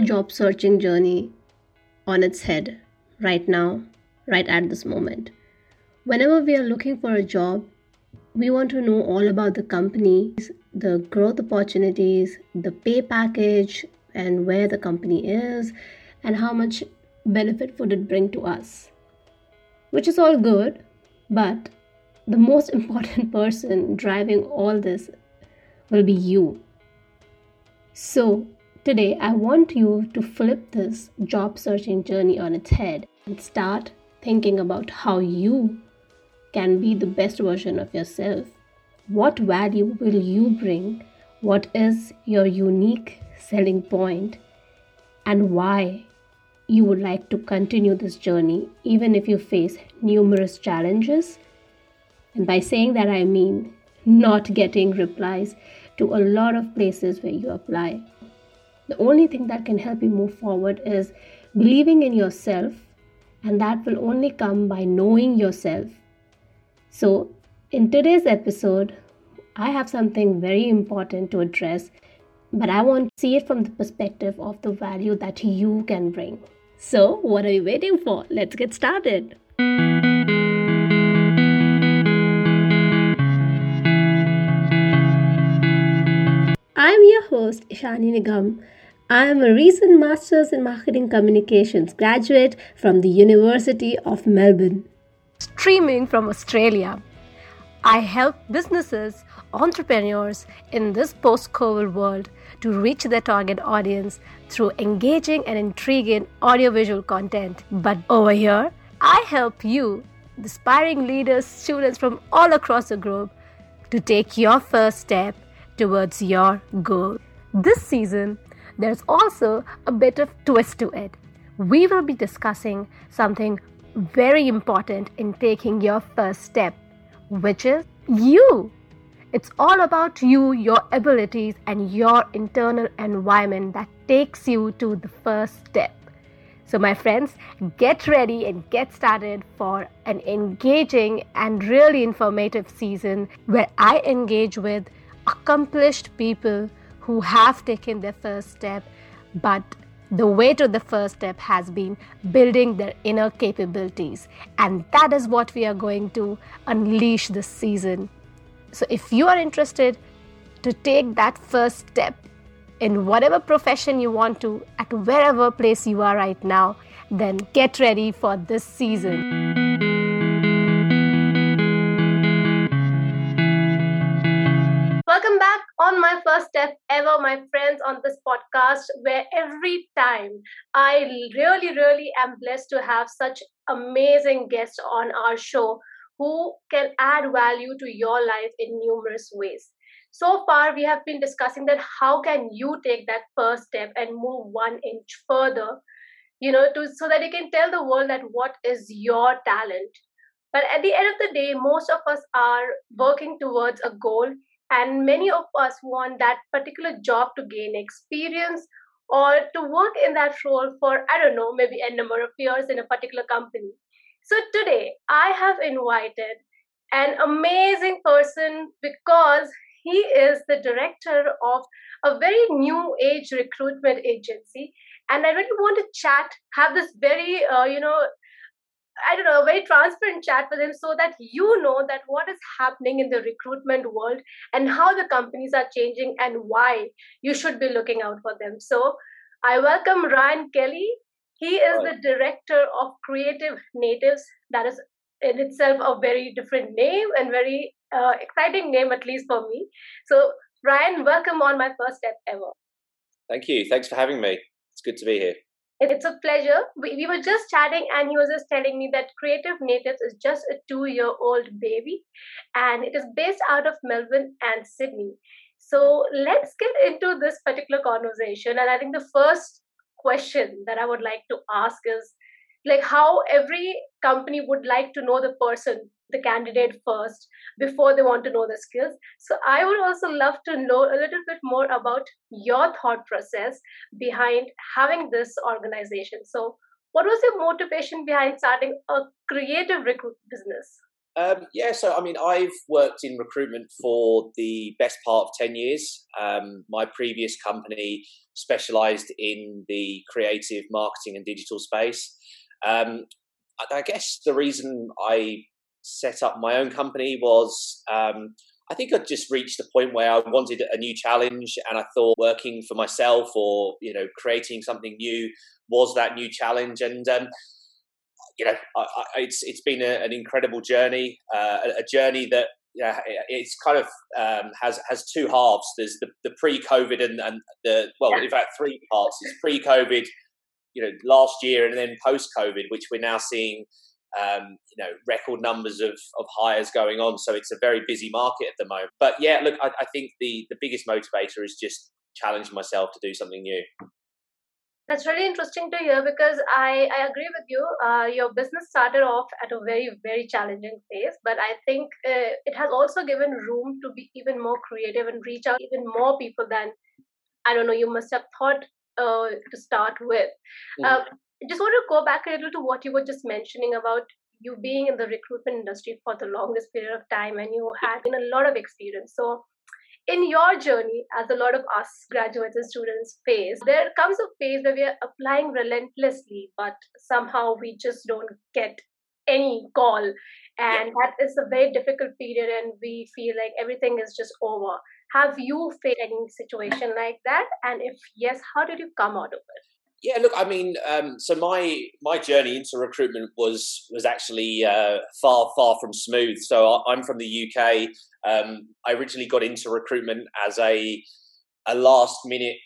job searching journey on its head right now, right at this moment. Whenever we are looking for a job, we want to know all about the company, the growth opportunities, the pay package, and where the company is, and how much benefit would it bring to us. Which is all good, but the most important person driving all this will be you. So, today I want you to flip this job searching journey on its head and start thinking about how you can be the best version of yourself. What value will you bring? What is your unique selling point? And why you would like to continue this journey even if you face numerous challenges? And by saying that, I mean not getting replies to a lot of places where you apply. The only thing that can help you move forward is believing in yourself, and that will only come by knowing yourself. So, in today's episode, I have something very important to address, but I want to see it from the perspective of the value that you can bring. So, what are you waiting for? Let's get started. I'm your host, Ishani Nigam. I am a recent Master's in Marketing Communications graduate from the University of Melbourne. Streaming from Australia, I help businesses, entrepreneurs in this post COVID world to reach their target audience through engaging and intriguing audiovisual content. But over here, I help you, aspiring leaders, students from all across the globe, to take your first step towards your goal. This season, there's also a bit of twist to it. We will be discussing something very important in taking your first step, which is you. It's all about you, your abilities, and your internal environment that takes you to the first step. So, my friends, get ready and get started for an engaging and really informative season where I engage with accomplished people who have taken their first step, but the way to the first step has been building their inner capabilities. And that is what we are going to unleash this season. So, if you are interested to take that first step in whatever profession you want to, at wherever place you are right now, then get ready for this season. On my first step ever, my friends, on this podcast, where every time I really, really am blessed to have such amazing guests on our show who can add value to your life in numerous ways. So far, we have been discussing that how can you take that first step and move one inch further, you know, to so that you can tell the world that what is your talent. But at the end of the day, most of us are working towards a goal and many of us want that particular job to gain experience or to work in that role for i don't know maybe a number of years in a particular company. So today i have invited an amazing person because he is the director of a very new age recruitment agency. And i really want to chat have this very uh, you know I don't know, a very transparent chat with him so that you know that what is happening in the recruitment world and how the companies are changing and why you should be looking out for them. So I welcome Ryan Kelly. He is the director of Creative Natives. That is in itself a very different name and very uh, exciting name, at least for me. So, Ryan, welcome on my first step ever. Thank you. Thanks for having me. It's good to be here. It's a pleasure. We, we were just chatting, and he was just telling me that Creative Natives is just a two year old baby and it is based out of Melbourne and Sydney. So let's get into this particular conversation. And I think the first question that I would like to ask is like how every company would like to know the person the candidate first before they want to know the skills. So I would also love to know a little bit more about your thought process behind having this organization. So what was your motivation behind starting a creative recruit business? Um, yeah, so I mean, I've worked in recruitment for the best part of 10 years. Um, my previous company specialized in the creative marketing and digital space. Um, I guess the reason I set up my own company was um, I think I'd just reached the point where I wanted a new challenge, and I thought working for myself or you know creating something new was that new challenge. And um, you know, I, I, it's it's been a, an incredible journey, uh, a, a, journey that yeah, it's kind of um, has has two halves. There's the, the pre-COVID and, and the well, in fact, three parts. It's pre-COVID, you know, last year, and then post-COVID, which we're now seeing um, you know, record numbers of, of hires going on. So it's a very busy market at the moment. But yeah, look, I, I think the, the biggest motivator is just challenging myself to do something new. That's really interesting to hear because I, I agree with you. Uh, your business started off at a very, very challenging phase, but I think uh, it has also given room to be even more creative and reach out even more people than, I don't know, you must have thought uh, to start with. Mm just want to go back a little to what you were just mentioning about you being in the recruitment industry for the longest period of time and you had a lot of experience. So, in your journey, as a lot of us graduates and students face, there comes a phase where we are applying relentlessly, but somehow we just don't get any call. And yeah. that is a very difficult period, and we feel like everything is just over. Have you faced any situation like that? And if yes, how did you come out of it? Yeah, look, I mean, um, so my my journey into recruitment was was actually uh, far far from smooth. So I'm from the UK. Um, I originally got into recruitment as a a last minute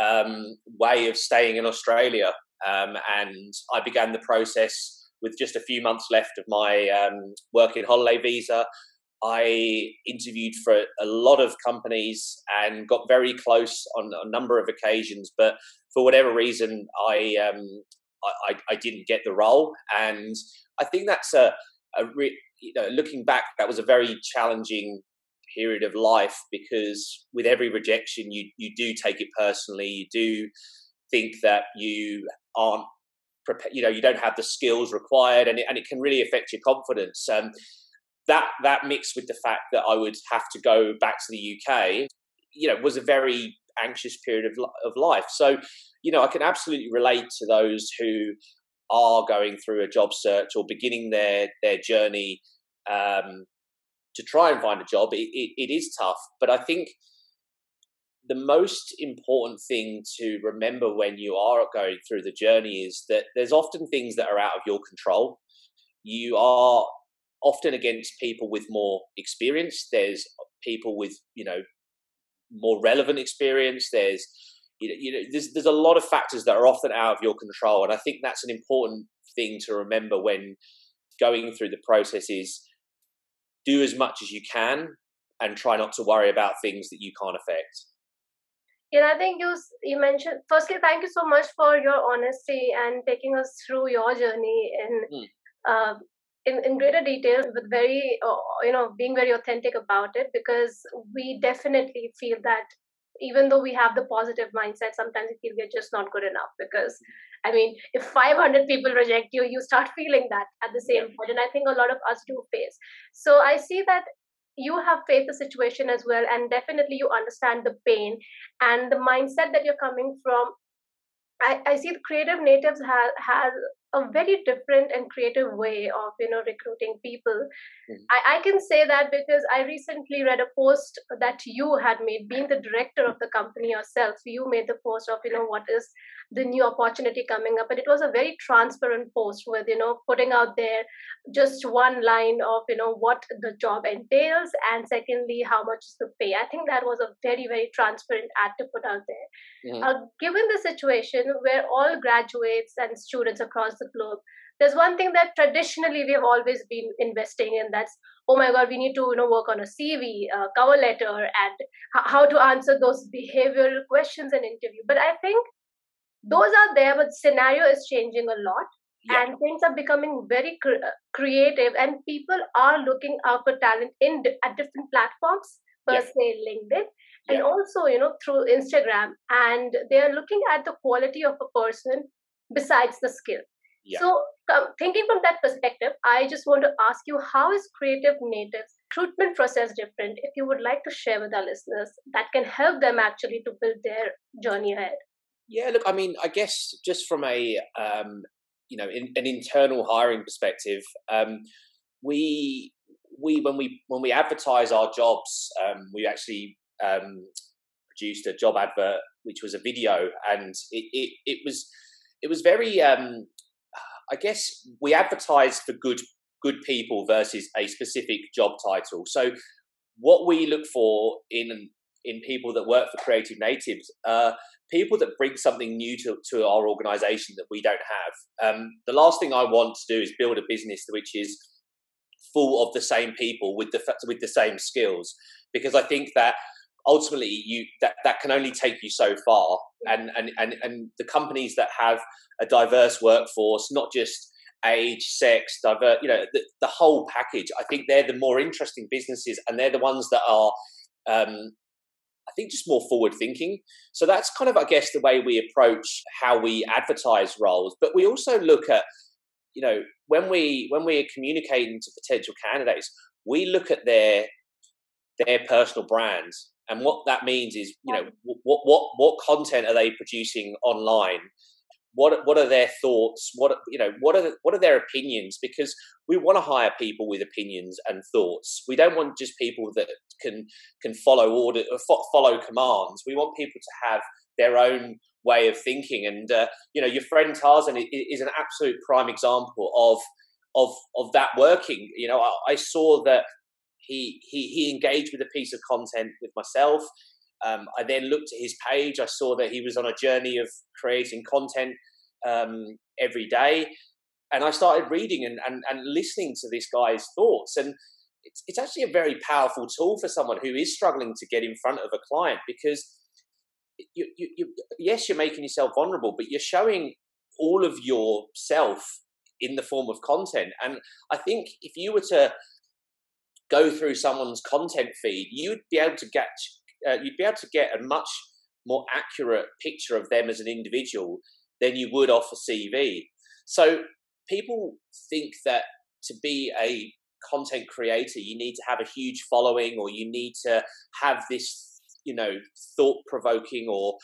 um, way of staying in Australia, um, and I began the process with just a few months left of my um, working holiday visa. I interviewed for a lot of companies and got very close on a number of occasions, but for whatever reason, I um, I, I, didn't get the role, and I think that's a, a re- you know looking back, that was a very challenging period of life because with every rejection, you you do take it personally. You do think that you aren't you know you don't have the skills required, and it, and it can really affect your confidence. Um, that that mixed with the fact that I would have to go back to the UK, you know, was a very anxious period of of life. So, you know, I can absolutely relate to those who are going through a job search or beginning their their journey um, to try and find a job. It, it, it is tough, but I think the most important thing to remember when you are going through the journey is that there's often things that are out of your control. You are often against people with more experience. There's people with you know more relevant experience. There's you know, you know there's there's a lot of factors that are often out of your control, and I think that's an important thing to remember when going through the process is do as much as you can and try not to worry about things that you can't affect. Yeah, I think you you mentioned. Firstly, thank you so much for your honesty and taking us through your journey in mm. uh, in, in greater detail with very uh, you know being very authentic about it because we definitely feel that even though we have the positive mindset sometimes we feel we're just not good enough because i mean if 500 people reject you you start feeling that at the same yeah. point and i think a lot of us do face so i see that you have faced the situation as well and definitely you understand the pain and the mindset that you're coming from I, I see the creative natives have has a very different and creative way of you know recruiting people mm-hmm. I, I can say that because i recently read a post that you had made being the director of the company yourself you made the post of you know what is the new opportunity coming up and it was a very transparent post with you know putting out there just one line of you know what the job entails and secondly how much is the pay. I think that was a very very transparent ad to put out there. Mm-hmm. uh, given the situation where all graduates and students across the globe there's one thing that traditionally we have always been investing in that's oh my god we need to you know work on a cv a cover letter and h- how to answer those behavioral questions in interview. But i think those are there but scenario is changing a lot yeah. and things are becoming very uh, creative and people are looking out for talent in at different platforms per yeah. se linkedin yeah. and also you know through instagram and they are looking at the quality of a person besides the skill. So, um, thinking from that perspective, I just want to ask you how is Creative Natives recruitment process different? If you would like to share with our listeners, that can help them actually to build their journey ahead. Yeah, look, I mean, I guess just from a um, you know in, an internal hiring perspective, um, we we when we when we advertise our jobs, um, we actually um, produced a job advert which was a video, and it it, it was it was very um, I guess we advertised for good good people versus a specific job title. So what we look for in in people that work for creative natives are people that bring something new to, to our organization that we don't have. Um, the last thing I want to do is build a business which is full of the same people with the with the same skills because I think that ultimately you that, that can only take you so far and, and and and the companies that have a diverse workforce not just age sex divert you know the, the whole package i think they're the more interesting businesses and they're the ones that are um, I think just more forward thinking. So that's kind of, I guess, the way we approach how we advertise roles. But we also look at, you know, when we when we're communicating to potential candidates, we look at their their personal brands and what that means is, you know, what what what content are they producing online? What what are their thoughts? What you know, what are what are their opinions? Because we want to hire people with opinions and thoughts. We don't want just people that can can follow order, uh, follow commands. We want people to have their own way of thinking. And uh, you know, your friend Tarzan is an absolute prime example of of of that working. You know, I, I saw that he he he engaged with a piece of content with myself. Um, I then looked at his page. I saw that he was on a journey of creating content um, every day, and I started reading and, and and listening to this guy's thoughts. And it's it's actually a very powerful tool for someone who is struggling to get in front of a client because you, you, you yes you're making yourself vulnerable, but you're showing all of yourself in the form of content. And I think if you were to go through someone's content feed, you'd be able to get uh, you'd be able to get a much more accurate picture of them as an individual than you would off a CV. So people think that to be a content creator, you need to have a huge following, or you need to have this, you know, thought provoking or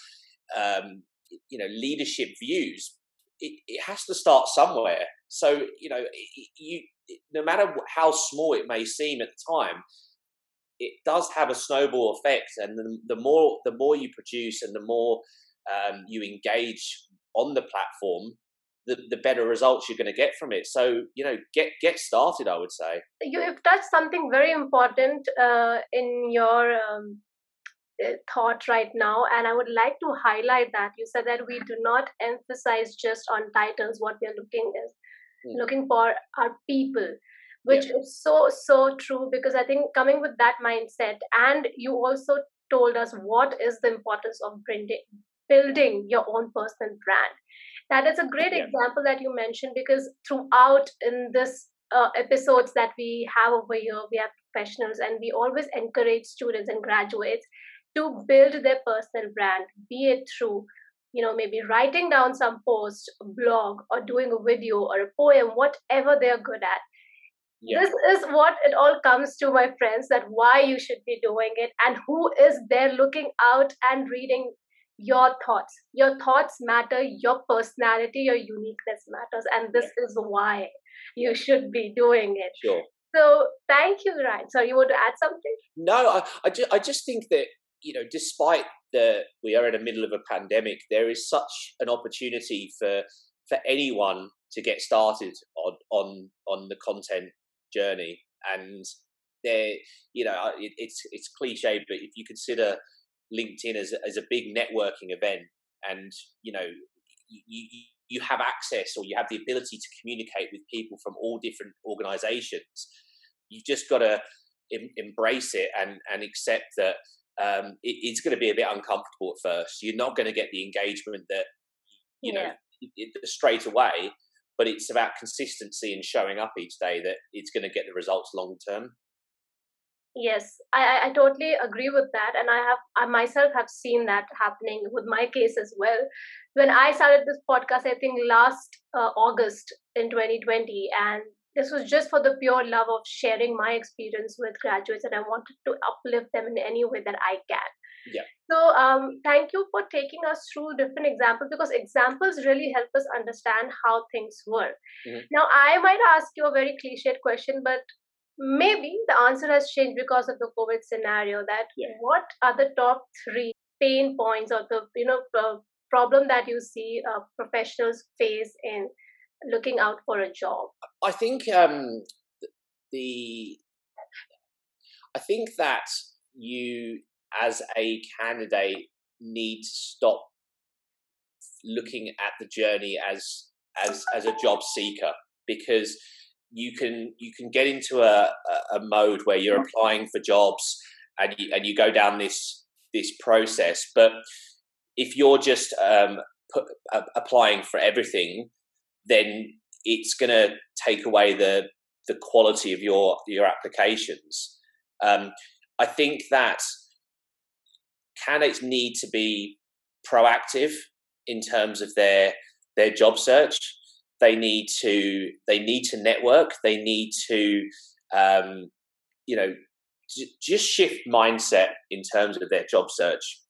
um, you know leadership views. It, it has to start somewhere. So you know, you no matter how small it may seem at the time, it does have a snowball effect, and the, the more the more you produce and the more um, you engage on the platform, the, the better results you're going to get from it. So you know, get get started. I would say you have touched something very important uh, in your um, uh, thought right now, and I would like to highlight that you said that we do not emphasize just on titles. What we are looking is mm. looking for are people which yeah. is so so true because i think coming with that mindset and you also told us what is the importance of branding, building your own personal brand that is a great yeah. example that you mentioned because throughout in this uh, episodes that we have over here we have professionals and we always encourage students and graduates to build their personal brand be it through you know maybe writing down some post blog or doing a video or a poem whatever they're good at yeah. this is what it all comes to my friends that why you should be doing it and who is there looking out and reading your thoughts. Your thoughts matter your personality your uniqueness matters and this is why you should be doing it. Sure. So thank you ryan. So you want to add something? No i, I, just, I just think that you know despite that we are in the middle of a pandemic, there is such an opportunity for for anyone to get started on on on the content journey and there you know it, it's it's cliche but if you consider linkedin as, as a big networking event and you know you, you have access or you have the ability to communicate with people from all different organizations you've just got to em- embrace it and and accept that um, it, it's going to be a bit uncomfortable at first. You're not going to get the engagement that you yeah. know straight away, but it's about consistency and showing up each day that it's going to get the results long term. Yes, I, I totally agree with that, and I have I myself have seen that happening with my case as well. When I started this podcast, I think last uh, August in 2020, and this was just for the pure love of sharing my experience with graduates, and I wanted to uplift them in any way that I can. Yeah. So, um, thank you for taking us through different examples because examples really help us understand how things work. Mhm. Now, I might ask you a very cliched question, but maybe the answer has changed because of the COVID scenario. That Yeah. what are the top three pain points or the you know uh, problem that you see uh, professionals face in looking out for a job? I think um, the I think that you as a candidate need to stop looking at the journey as as as a job seeker because you can you can get into a, a, mode where you're applying for jobs and you, and you go down this this process but if you're just um, put, uh, applying for everything then it's going to take away the the quality of your your applications. Um, I think that candidates need to be proactive in terms of their their job search. They need to they need to network. They need to um, you know j- just shift mindset in terms of their job search.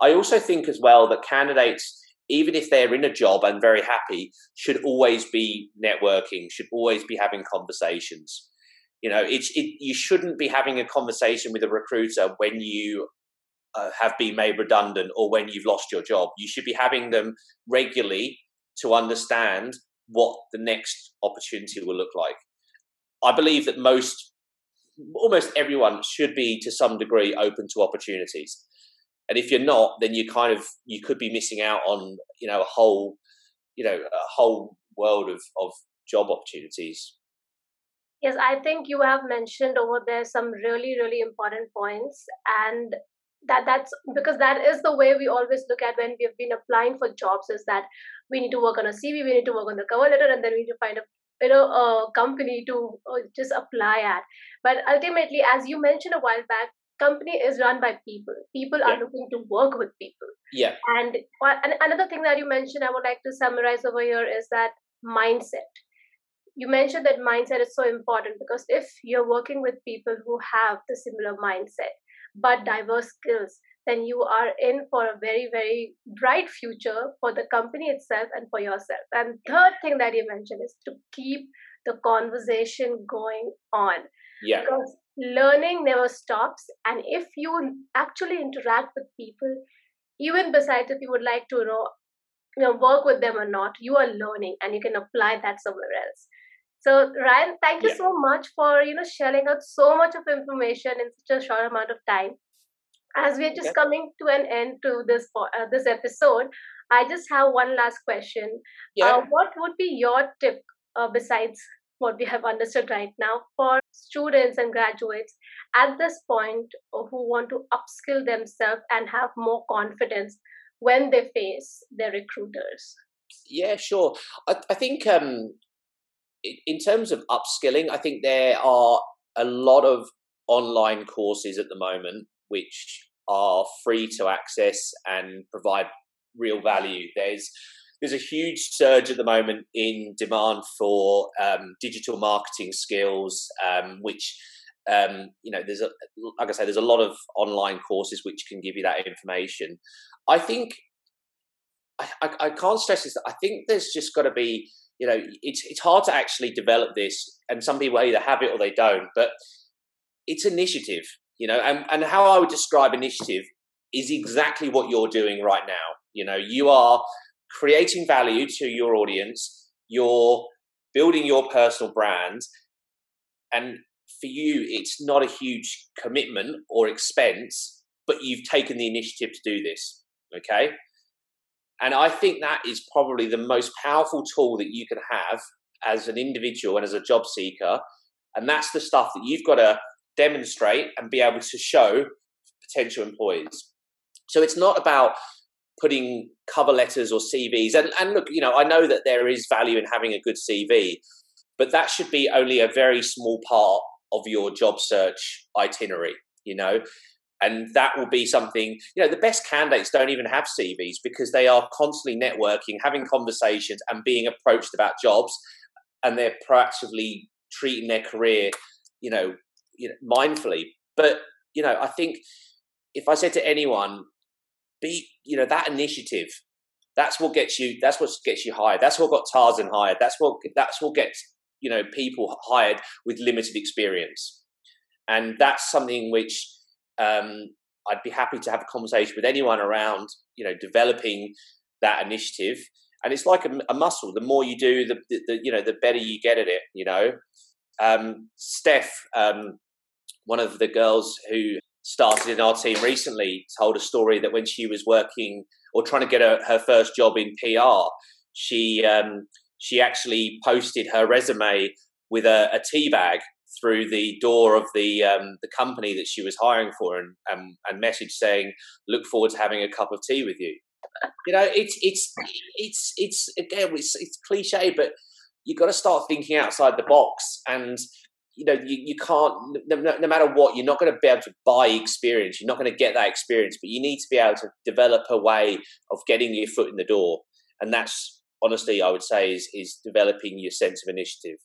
I also think as well that candidates even if they're in a job and very happy, should always be networking, should always be having conversations. You know, it's it, you shouldn't be having a conversation with a recruiter when you uh, have been made redundant or when you've lost your job. You should be having them regularly to understand what the next opportunity will look like. I believe that most, almost everyone, should be to some degree open to opportunities and if you're not then you kind of you could be missing out on you know a whole you know a whole world of of job opportunities Yes, I think you have mentioned over there some really, really important points, and that that's because that is the way we always look at when we've been applying for jobs is that we need to work on a CV, we need to work on the cover letter, and then we need to find a you know a company to uh, just apply at. But ultimately, as you mentioned a while back, company is run by people. People are looking to work with people. yeah And and another thing that you mentioned, I would like to summarize over here is that mindset. You mentioned that mindset is so important because if you're working with people who have the similar mindset but diverse skills, then you are in for a very, very bright future for the company itself and for yourself. And third thing that you mentioned is to keep the conversation going on. Yeah. Because learning never stops and if you actually interact with people even besides if you would like to you know, you know work with them or not you are learning and you can apply that somewhere else so ryan thank you Yeah. so much for you know sharing out so much of information in such a short amount of time as we're just Okay. coming to an end to this uh, this episode i just have one last question yeah uh, what would be your tip uh, besides what we have understood right now for students and graduates at this point who want to upskill themselves and have more confidence when they face their recruiters? Yeah, sure. I, I think um, in, terms of upskilling, I think there are a lot of online courses at the moment which are free to access and provide real value. There's there's a huge surge at the moment in demand for um, digital marketing skills, um, which um, you know there's a like I say there's a lot of online courses which can give you that information. I think I, I can't stress this. I think there's just got to be, you know, it's it's hard to actually develop this, and some people either have it or they don't. But it's initiative, you know, and and how I would describe initiative is exactly what you're doing right now. You know, you are creating value to your audience. You're building your personal brand, and for you, it's not a huge commitment or expense, but you've taken the initiative to do this. Okay. And I think that is probably the most powerful tool that you can have as an individual and as a job seeker. And that's the stuff that you've got to demonstrate and be able to show potential employees. So it's not about putting cover letters or CVs. And, and look, you know, I know that there is value in having a good CV, but that should be only a very small part of your job search itinerary, you know, and that will be something, you know, the best candidates don't even have CVs because they are constantly networking, having conversations, and being approached about jobs, and they're proactively treating their career, you know, you know, mindfully. But you know, I think if I said to anyone, be, you know, that initiative, that's what gets you. That's what gets you hired. That's what got Tarzan hired. That's what that's what gets you know people hired with limited experience, and that's something which um, I'd be happy to have a conversation with anyone around you know developing that initiative. And it's like a, a muscle. The more you do, the, the, the, you know the better you get at it. You know, um, Steph, um, one of the girls who started in our team recently, told a story that when she was working or trying to get a, her first job in PR, she um, she actually posted her resume with a, a tea bag through the door of the um, the company that she was hiring for, and um, and message saying, "Look forward to having a cup of tea with you." You know, it's it's it's it's again it's, it's cliche, but you've got to start thinking outside the box and you know you, you can't no, no, matter what you're not going to be able to buy experience. You're not going to get that experience but you need to be able to develop a way of getting your foot in the door. And that's honestly i would say is is developing your sense of initiative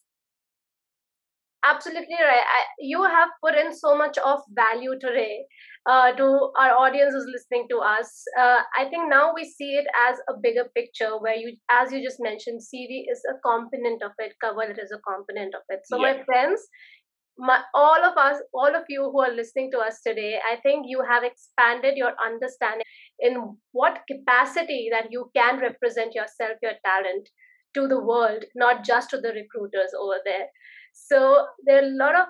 absolutely right. I, you have put in so much of value today uh, to our audience who's listening to us. Uh, i think now we see it as a bigger picture where you as you just mentioned cv is a component of it cover it is a component of it. So yeah. my friends my, all of us all of you who are listening to us today i think you have expanded your understanding in what capacity that you can represent yourself your talent to the world not just to the recruiters over there so there are a lot of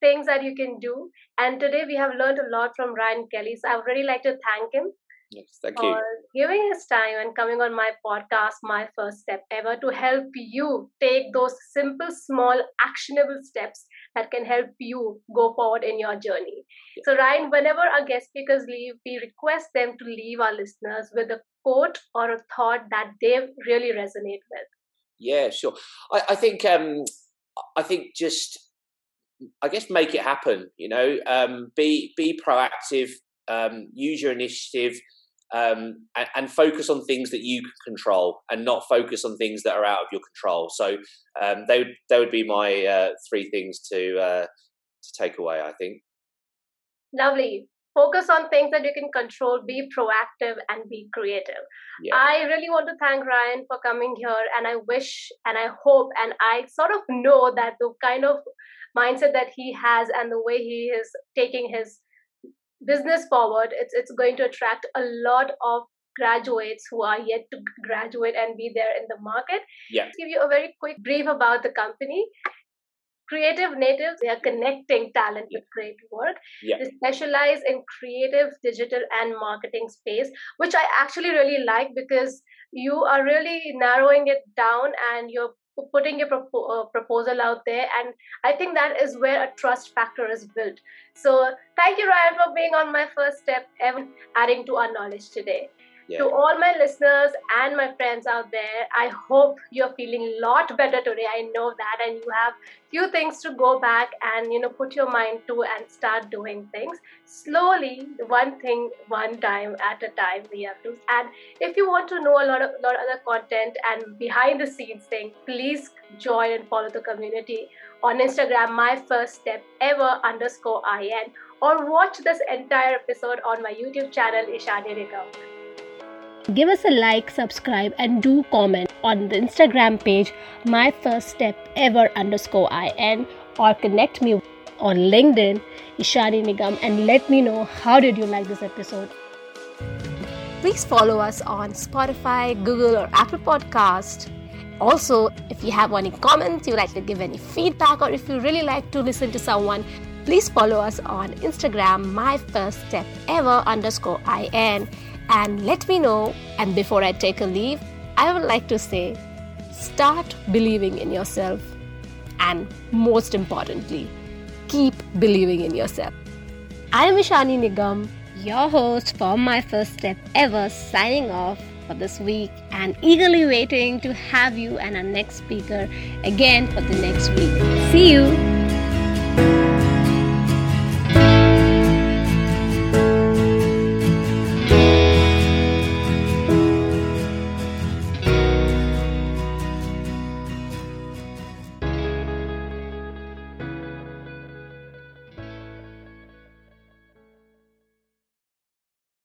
things that you can do. And today we have learned a lot from Ryan Kelly. So I would really like to thank him Yes, thank for you. giving his time and coming on my podcast, My First Step Ever, to help you take those simple, small, actionable steps that can help you go forward in your journey. So, Ryan, whenever our guest speakers leave, we request them to leave our listeners with a quote or a thought that they really resonate with. Yeah, sure. I, I think um, I think just I guess make it happen. You know, um, be be proactive, um, use your initiative, um, and, and, focus on things that you can control, and not focus on things that are out of your control. So um, they would they would be my uh, three things to uh, to take away. I think. Lovely focus on things that you can control be proactive and be creative. Yeah. i really want to thank ryan for coming here and i wish and i hope and i sort of know that the kind of mindset that he has and the way he is taking his business forward it's it's going to attract a lot of graduates who are yet to graduate and be there in the market. Yeah. Give you a very quick brief about the company Creative Natives, they are connecting talent with great work. Yeah. They specialize in creative, digital, and marketing space, which I actually really like because you are really narrowing it down and you're putting your propo- uh, proposal out there. And I think that is where a trust factor is built. So thank you, Ryan, for being on my first step and adding to our knowledge today. Yeah. To all my listeners and my friends out there, I hope you're feeling a lot better today. I know that, and you have few things to go back and you know put your mind to and start doing things slowly, one thing one time at a time. We have to. And if you want to know a lot of lot of other content and behind the scenes thing, please join and follow the community on Instagram. My first step ever underscore in or watch this entire episode on my YouTube channel Ishani Nigam. Give us a like, subscribe, and do comment on the Instagram page my first step ever underscore in or connect me on LinkedIn Ishani Nigam and let me know how did you like this episode. Please follow us on Spotify, Google, or Apple Podcast. Also, if you have any comments, you like to give any feedback, or if you really like to listen to someone, please follow us on Instagram my first step ever underscore in and let me know. And before I take a leave, I would like to say start believing in yourself. And most importantly, keep believing in yourself. I am Ishani Nigam, your host for my first step ever, signing off for this week and eagerly waiting to have you and our next speaker again for the next week. See you.